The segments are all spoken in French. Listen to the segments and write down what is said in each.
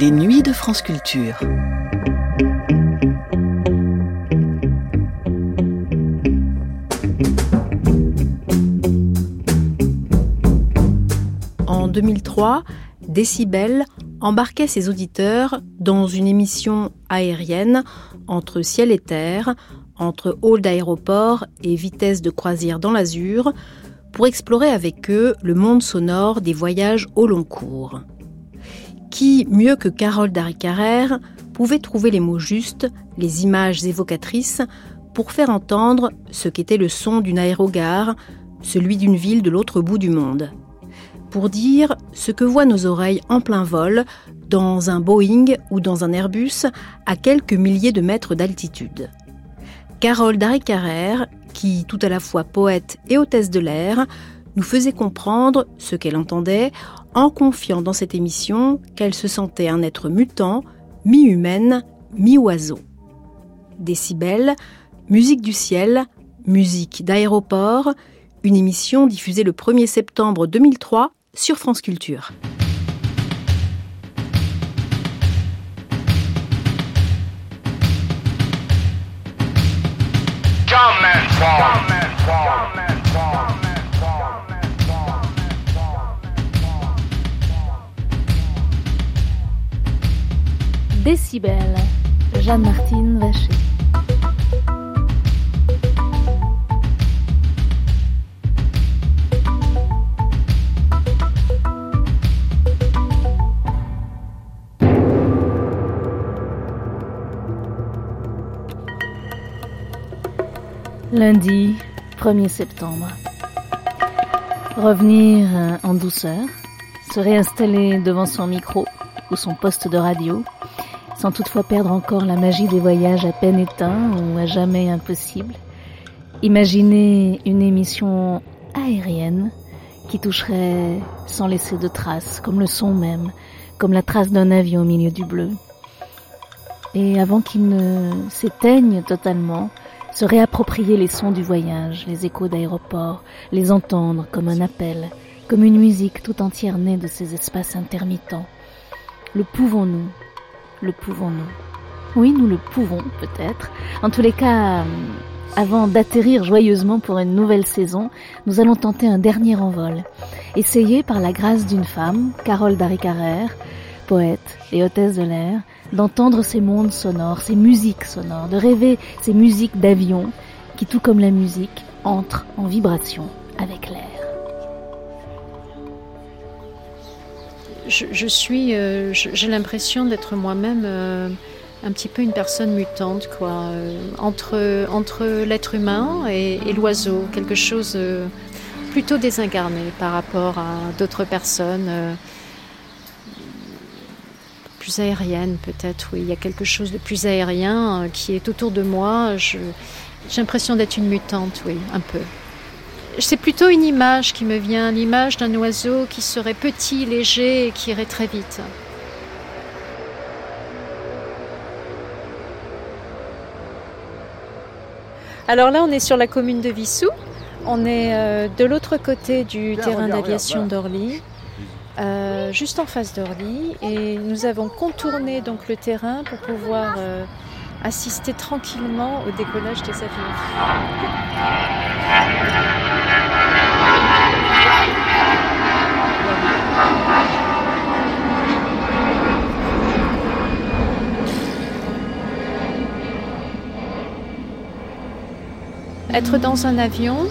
Les nuits de France Culture. En 2003, Décibel embarquait ses auditeurs dans une émission aérienne entre ciel et terre, entre hall d'aéroport et vitesse de croisière dans l'azur, pour explorer avec eux le monde sonore des voyages au long cours. Qui, mieux que Carole Darry-Carrère, pouvait trouver les mots justes, les images évocatrices, pour faire entendre ce qu'était le son d'une aérogare, celui d'une ville de l'autre bout du monde. Pour dire ce que voient nos oreilles en plein vol, dans un Boeing ou dans un Airbus, à quelques milliers de mètres d'altitude. Carole Darry-Carrère, qui, tout à la fois poète et hôtesse de l'air, nous faisait comprendre ce qu'elle entendait en confiant dans cette émission qu'elle se sentait un être mutant, mi-humaine, mi-oiseau. Décibel, musique du ciel, musique d'aéroport, une émission diffusée le 1er septembre 2003 sur France Culture. Décibel, Jeanne-Martine Vacher. Lundi 1er septembre. Revenir en douceur, se réinstaller devant son micro ou son poste de radio, sans toutefois perdre encore la magie des voyages à peine éteints ou à jamais impossibles. Imaginer une émission aérienne qui toucherait sans laisser de traces, comme le son même, comme la trace d'un avion au milieu du bleu. Et avant qu'il ne s'éteigne totalement, se réapproprier les sons du voyage, les échos d'aéroport, les entendre comme un appel, comme une musique tout entière née de ces espaces intermittents. Le pouvons-nous Le pouvons-nous? Oui, nous le pouvons peut-être. En tous les cas, avant d'atterrir joyeusement pour une nouvelle saison, nous allons tenter un dernier envol. Essayé par la grâce d'une femme, Carole Darry-Carrère, poète et hôtesse de l'air, d'entendre ces mondes sonores, ces musiques sonores, de rêver ces musiques d'avion qui, tout comme la musique, entrent en vibration avec l'air. Je, suis, euh, j'ai l'impression d'être moi-même euh, un petit peu une personne mutante, quoi, euh, entre, entre l'être humain et, et l'oiseau, quelque chose plutôt désincarné par rapport à d'autres personnes plus aérienne peut-être, oui. Il y a quelque chose de plus aérien qui est autour de moi. j'ai l'impression d'être une mutante, oui, un peu. C'est plutôt une image qui me vient, l'image d'un oiseau qui serait petit, léger et qui irait très vite. Alors là, on est sur la commune de Vissou. On est euh, de l'autre côté du terrain d'aviation d'Orly. Euh, juste en face d'Orly et nous avons contourné donc le terrain pour pouvoir euh, assister tranquillement au décollage des avions. Être dans un avion,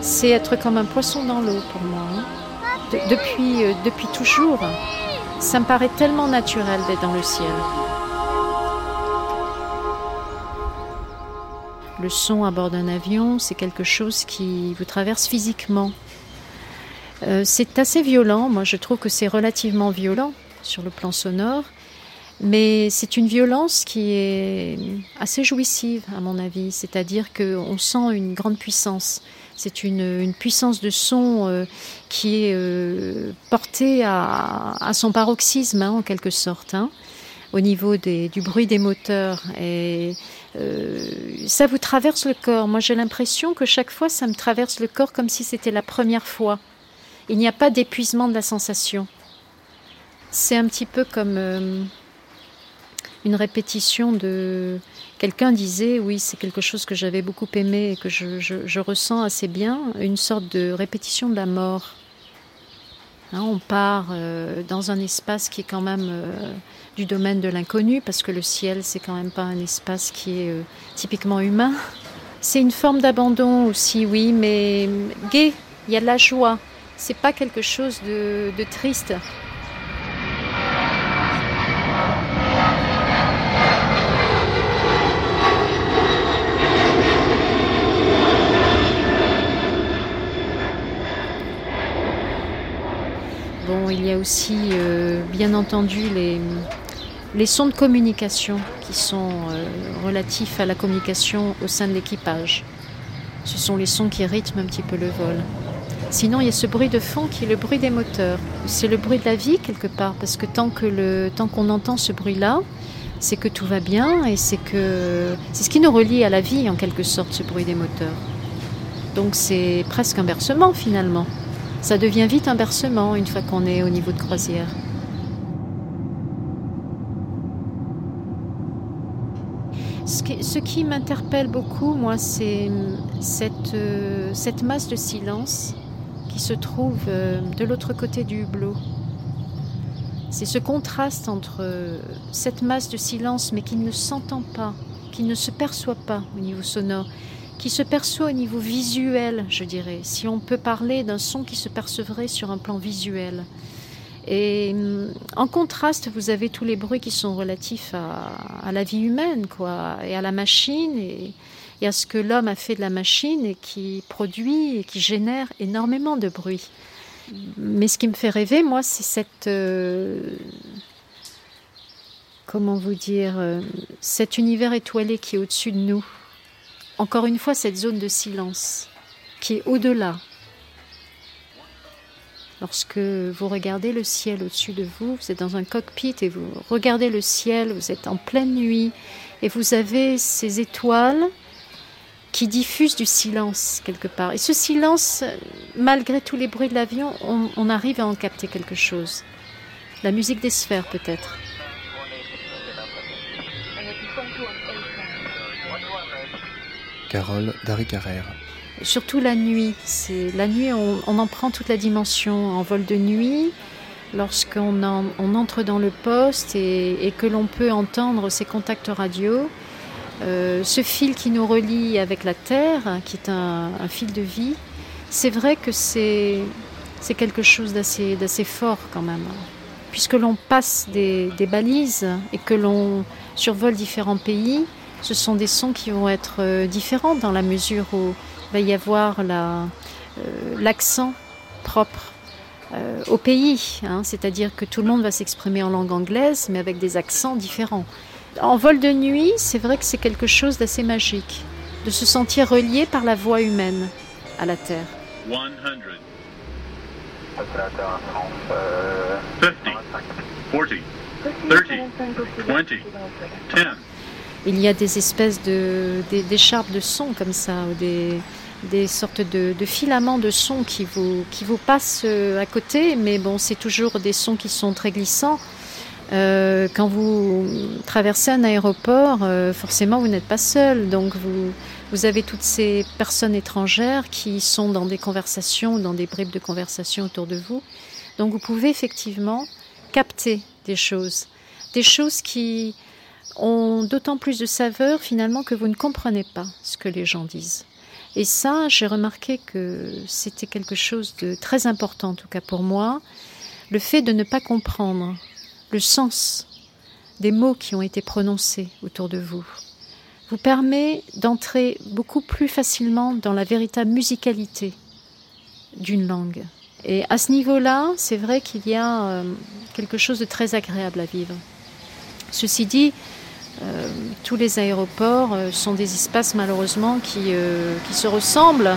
c'est être comme un poisson dans l'eau pour moi. Hein depuis, euh, depuis toujours. Ça me paraît tellement naturel d'être dans le ciel. Le son à bord d'un avion, c'est quelque chose qui vous traverse physiquement. Euh, c'est assez violent, moi je trouve que c'est relativement violent sur le plan sonore, mais c'est une violence qui est assez jouissive à mon avis, c'est-à-dire qu'on sent une grande puissance. C'est une, puissance de son euh, qui est euh, portée à, son paroxysme, hein, en quelque sorte, hein, au niveau du bruit des moteurs. Euh, ça vous traverse le corps. Moi, j'ai l'impression que chaque fois, ça me traverse le corps comme si c'était la première fois. Il n'y a pas d'épuisement de la sensation. C'est un petit peu comme euh, une répétition de... Quelqu'un disait, oui, c'est quelque chose que j'avais beaucoup aimé et que je, ressens assez bien, une sorte de répétition de la mort. Hein, on part euh, dans un espace qui est quand même du domaine de l'inconnu, parce que le ciel, c'est quand même pas un espace qui est typiquement humain. C'est une forme d'abandon aussi, oui, mais gai. Il y a de la joie. C'est pas quelque chose de triste. Bon, il y a aussi, euh, bien entendu, les, les sons de communication qui sont euh, relatifs à la communication au sein de l'équipage. Ce sont les sons qui rythment un petit peu le vol. Sinon, il y a ce bruit de fond qui est le bruit des moteurs. C'est le bruit de la vie quelque part, parce que tant qu'on entend ce bruit-là, c'est que tout va bien et c'est que c'est ce qui nous relie à la vie en quelque sorte, ce bruit des moteurs. Donc c'est presque un bercement finalement ça devient vite un bercement une fois qu'on est au niveau de croisière. Ce qui, m'interpelle beaucoup, moi, c'est cette, euh, masse de silence qui se trouve euh, de l'autre côté du hublot. C'est ce contraste entre euh, cette masse de silence, mais qui ne s'entend pas, qui ne se perçoit pas au niveau sonore, qui se perçoit au niveau visuel, je dirais, si on peut parler d'un son qui se percevrait sur un plan visuel. Et mm, en contraste, vous avez tous les bruits qui sont relatifs à, la vie humaine, quoi, et à la machine, et, à ce que l'homme a fait de la machine et qui produit et qui génère énormément de bruit. Mais ce qui me fait rêver, moi, c'est cette. Euh, comment vous dire euh, Cet univers étoilé qui est au-dessus de nous encore une fois cette zone de silence qui est au-delà. Lorsque vous regardez le ciel au-dessus de vous, vous êtes dans un cockpit et vous regardez le ciel, vous êtes en pleine nuit et vous avez ces étoiles qui diffusent du silence quelque part. Et ce silence, malgré tous les bruits de l'avion, on, on arrive à en capter quelque chose. La musique des sphères peut-être. Carole Dari Surtout la nuit. C'est la nuit, on, en prend toute la dimension en vol de nuit. Lorsqu'on on entre dans le poste et, que l'on peut entendre ces contacts radio, euh, ce fil qui nous relie avec la Terre, qui est un, fil de vie, c'est vrai que c'est quelque chose d'assez fort quand même. Puisque l'on passe des, des, balises et que l'on survole différents pays, ce sont des sons qui vont être euh, différents dans la mesure où va y avoir euh, l'accent propre euh, au pays, hein. c'est-à-dire que tout le monde va s'exprimer en langue anglaise, mais avec des accents différents. En vol de nuit, c'est vrai que c'est quelque chose d'assez magique, de se sentir relié par la voix humaine à la Terre. 100. 50, 40, 30, 20, 10 il y a des espèces de d'écharpes de son comme ça, ou des, des sortes de, filaments de son qui vous, qui vous passent euh, à côté, mais bon, c'est toujours des sons qui sont très glissants. Euh, quand vous traversez un aéroport, euh, forcément, vous n'êtes pas seul, donc vous, vous avez toutes ces personnes étrangères qui sont dans des conversations, dans des bribes de conversation autour de vous. Donc vous pouvez effectivement capter des choses, des choses qui, ont d'autant plus de saveur finalement que vous ne comprenez pas ce que les gens disent. Et ça, j'ai remarqué que c'était quelque chose de très important, en tout cas pour moi, le fait de ne pas comprendre le sens des mots qui ont été prononcés autour de vous vous permet d'entrer beaucoup plus facilement dans la véritable musicalité d'une langue. Et à ce niveau-là, c'est vrai qu'il y a euh, quelque chose de très agréable à vivre. Ceci dit, euh, tous les aéroports euh, sont des espaces malheureusement qui, euh, qui se ressemblent.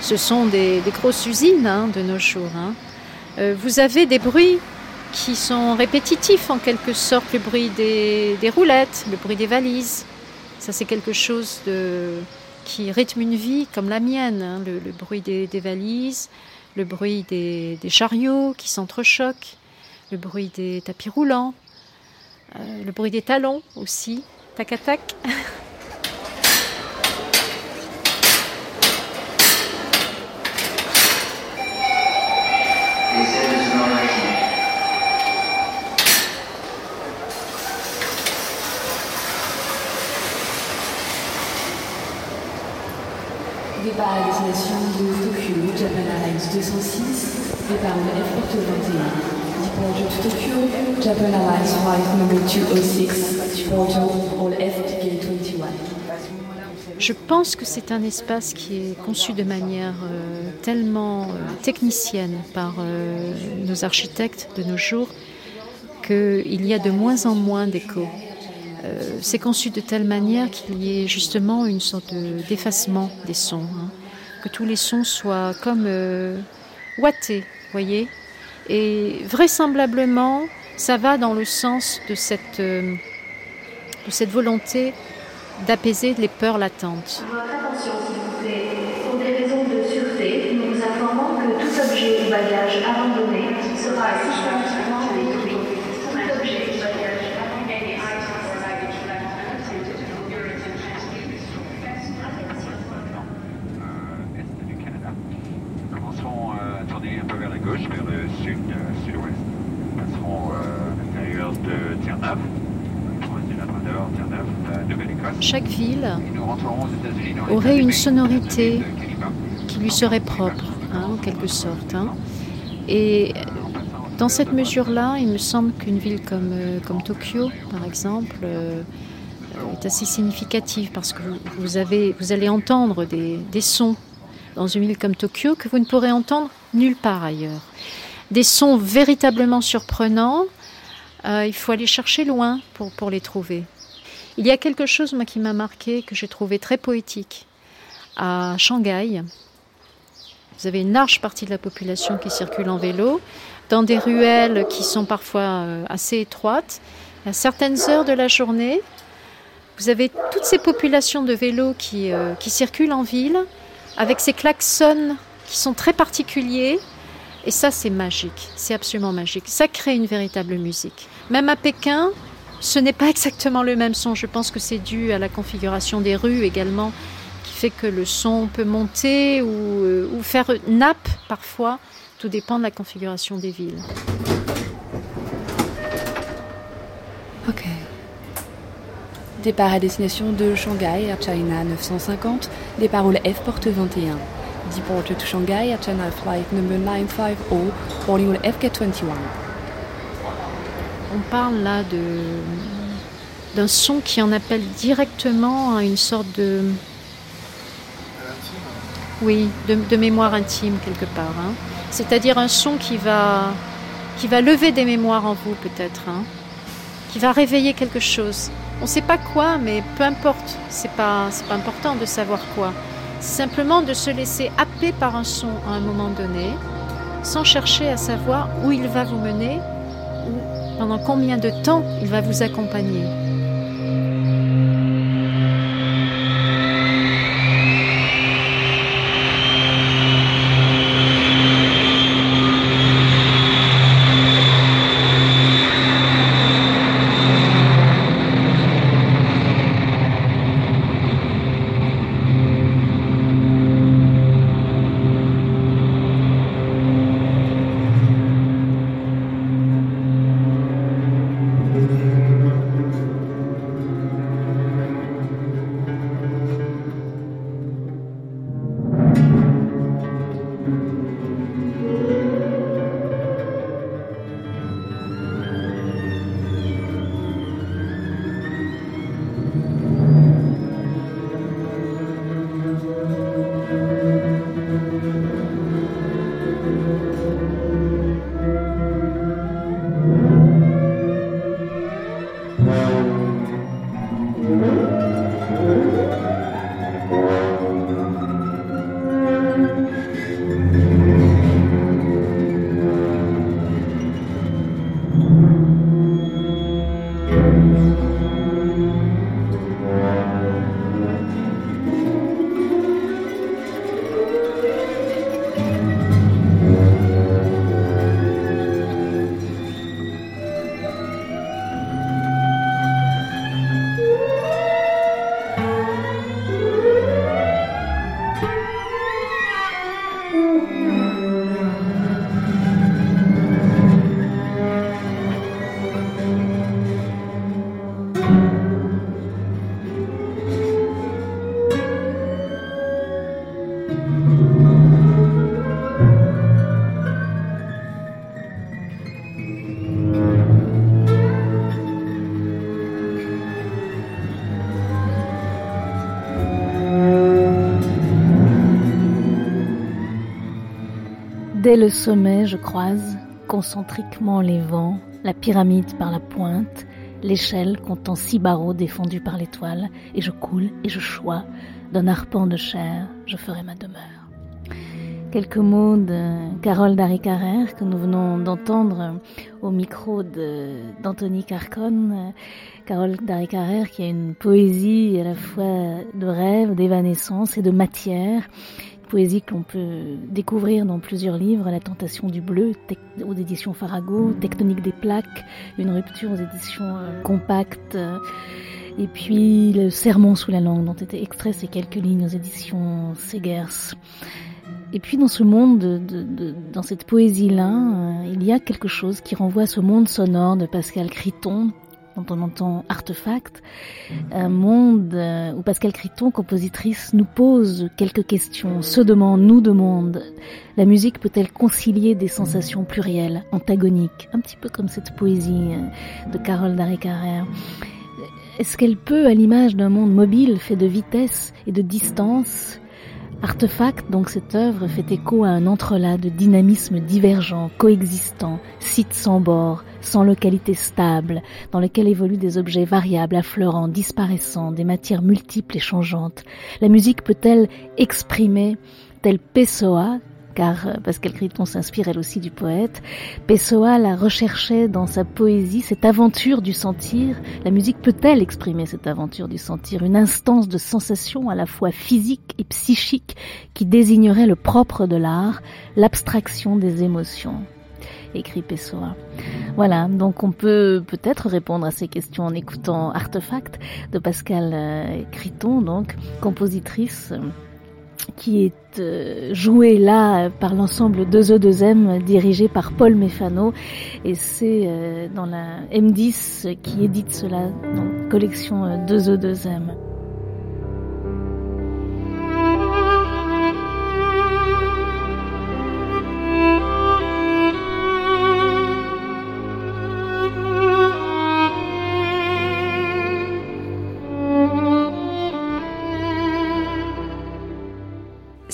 Ce sont des, grosses usines hein, de nos jours. Hein. vous avez des bruits qui sont répétitifs en quelque sorte, le bruit des, roulettes, le bruit des valises. Ça c'est quelque chose de, qui rythme une vie comme la mienne. Hein. le, bruit des, valises, le bruit des, des chariots qui s'entrechoquent le bruit des tapis roulants, euh, le bruit des talons aussi, tac à tac. Départ à destination de Tokyo, Japan Airlines 206, départ le F porte 21. Departure to Tokyo, Japan Airlines flight number 206, departure all F ticket 21. Je pense que c'est un espace qui est conçu de manière euh, tellement euh, technicienne par euh, nos architectes de nos jours qu'il y a de moins en moins d'écho. C'est conçu de telle manière qu'il y ait justement une sorte de- d'effacement des sons, hein. que tous les sons soient comme ouatés, voyez. Et vraisemblablement, ça va dans le sens de cette, euh, de cette volonté d'apaiser les peurs latentes. Attention, s'il vous plaît. Pour des raisons de sûreté, nous vous informons que tout objet ou bagage abandonné sera systématiquement Chaque ville aurait une sonorité qui lui serait propre, hein, en quelque sorte. Hein. Et dans cette mesure-là, il me semble qu'une ville comme, euh, Tokyo, par exemple, euh, est assez significative parce que vous, allez entendre des, sons dans une ville comme Tokyo que vous ne pourrez entendre nulle part ailleurs. Des sons véritablement surprenants, euh, il faut aller chercher loin pour, pour les trouver. Il y a quelque chose moi, qui m'a marqué, que j'ai trouvé très poétique à Shanghai. Vous avez une large partie de la population qui circule en vélo, dans des ruelles qui sont parfois euh, assez étroites. À certaines heures de la journée, vous avez toutes ces populations de vélos qui, euh, qui circulent en ville, avec ces klaxons qui sont très particuliers. Et ça, c'est magique, c'est absolument magique. Ça crée une véritable musique. Même à Pékin, ce n'est pas exactement le même son. Je pense que c'est dû à la configuration des rues également, qui fait que le son peut monter ou, euh, faire nappe parfois. Tout dépend de la configuration des villes. Ok. Départ à destination de Shanghai, Air China 950, départ au F porte 21. Shanghai, flight number 950, boarding au FK21. On parle là d'un son qui en appelle directement à une sorte de oui de, de mémoire intime quelque part. hein. C'est-à-dire un son qui va qui va lever des mémoires en vous peut-être, hein, qui va réveiller quelque chose. On ne sait pas quoi, mais peu importe. C'est pas c'est pas important de savoir quoi. Simplement de se laisser happer par un son à un moment donné, sans chercher à savoir où il va vous mener ou pendant combien de temps il va vous accompagner. Dès le sommet, je croise concentriquement les vents, la pyramide par la pointe, l'échelle comptant six barreaux défendus par l'étoile, et je coule et je chois d'un arpent de chair, je ferai ma demeure. Quelques mots de Carole Dari Carrère que nous venons d'entendre au micro d'Anthony Carcon. Carole Dari Carrère qui a une poésie à la fois de rêve, d'évanescence et de matière poésie qu'on peut découvrir dans plusieurs livres, La tentation du bleu aux éditions Farago, Tectonique des plaques, Une rupture aux éditions euh, compactes, et puis Le sermon sous la langue dont étaient extraits ces quelques lignes aux éditions Segers. Et puis dans ce monde, de, dans cette poésie-là, euh, il y a quelque chose qui renvoie à ce monde sonore de Pascal Criton, dont on entend Artefact, un monde euh, où Pascal Criton, compositrice, nous pose quelques questions, se demande, nous demande, la musique peut-elle concilier des sensations plurielles, antagoniques, un petit peu comme cette poésie euh, de Carole Daré Est-ce qu'elle peut, à l'image d'un monde mobile fait de vitesse et de distance, Artefact, donc cette œuvre, fait écho à un entrelac de dynamismes divergents, coexistants, sites sans bord, sans localité stable, dans lequel évoluent des objets variables, affleurants, disparaissants, des matières multiples et changeantes. La musique peut-elle exprimer, tel Pessoa, car euh, Pascal Criton s'inspire elle aussi du poète. Pessoa la recherchait dans sa poésie, cette aventure du sentir. La musique peut-elle exprimer cette aventure du sentir, une instance de sensation à la fois physique et psychique qui désignerait le propre de l'art, l'abstraction des émotions écrit Pessoa. Voilà, donc on peut peut-être répondre à ces questions en écoutant Artefact de Pascal euh, Criton, donc compositrice qui est euh, joué là par l'ensemble 2E2M dirigé par Paul Mefano et c'est euh, dans la M10 qui édite cela dans collection 2E2M.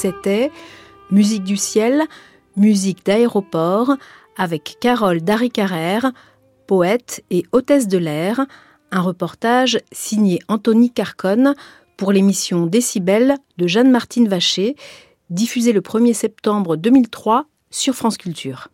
C'était Musique du ciel, musique d'aéroport, avec Carole Darry-Carrère, poète et hôtesse de l'air, un reportage signé Anthony Carconne pour l'émission Décibel de Jeanne-Martine Vacher, diffusée le 1er septembre 2003 sur France Culture.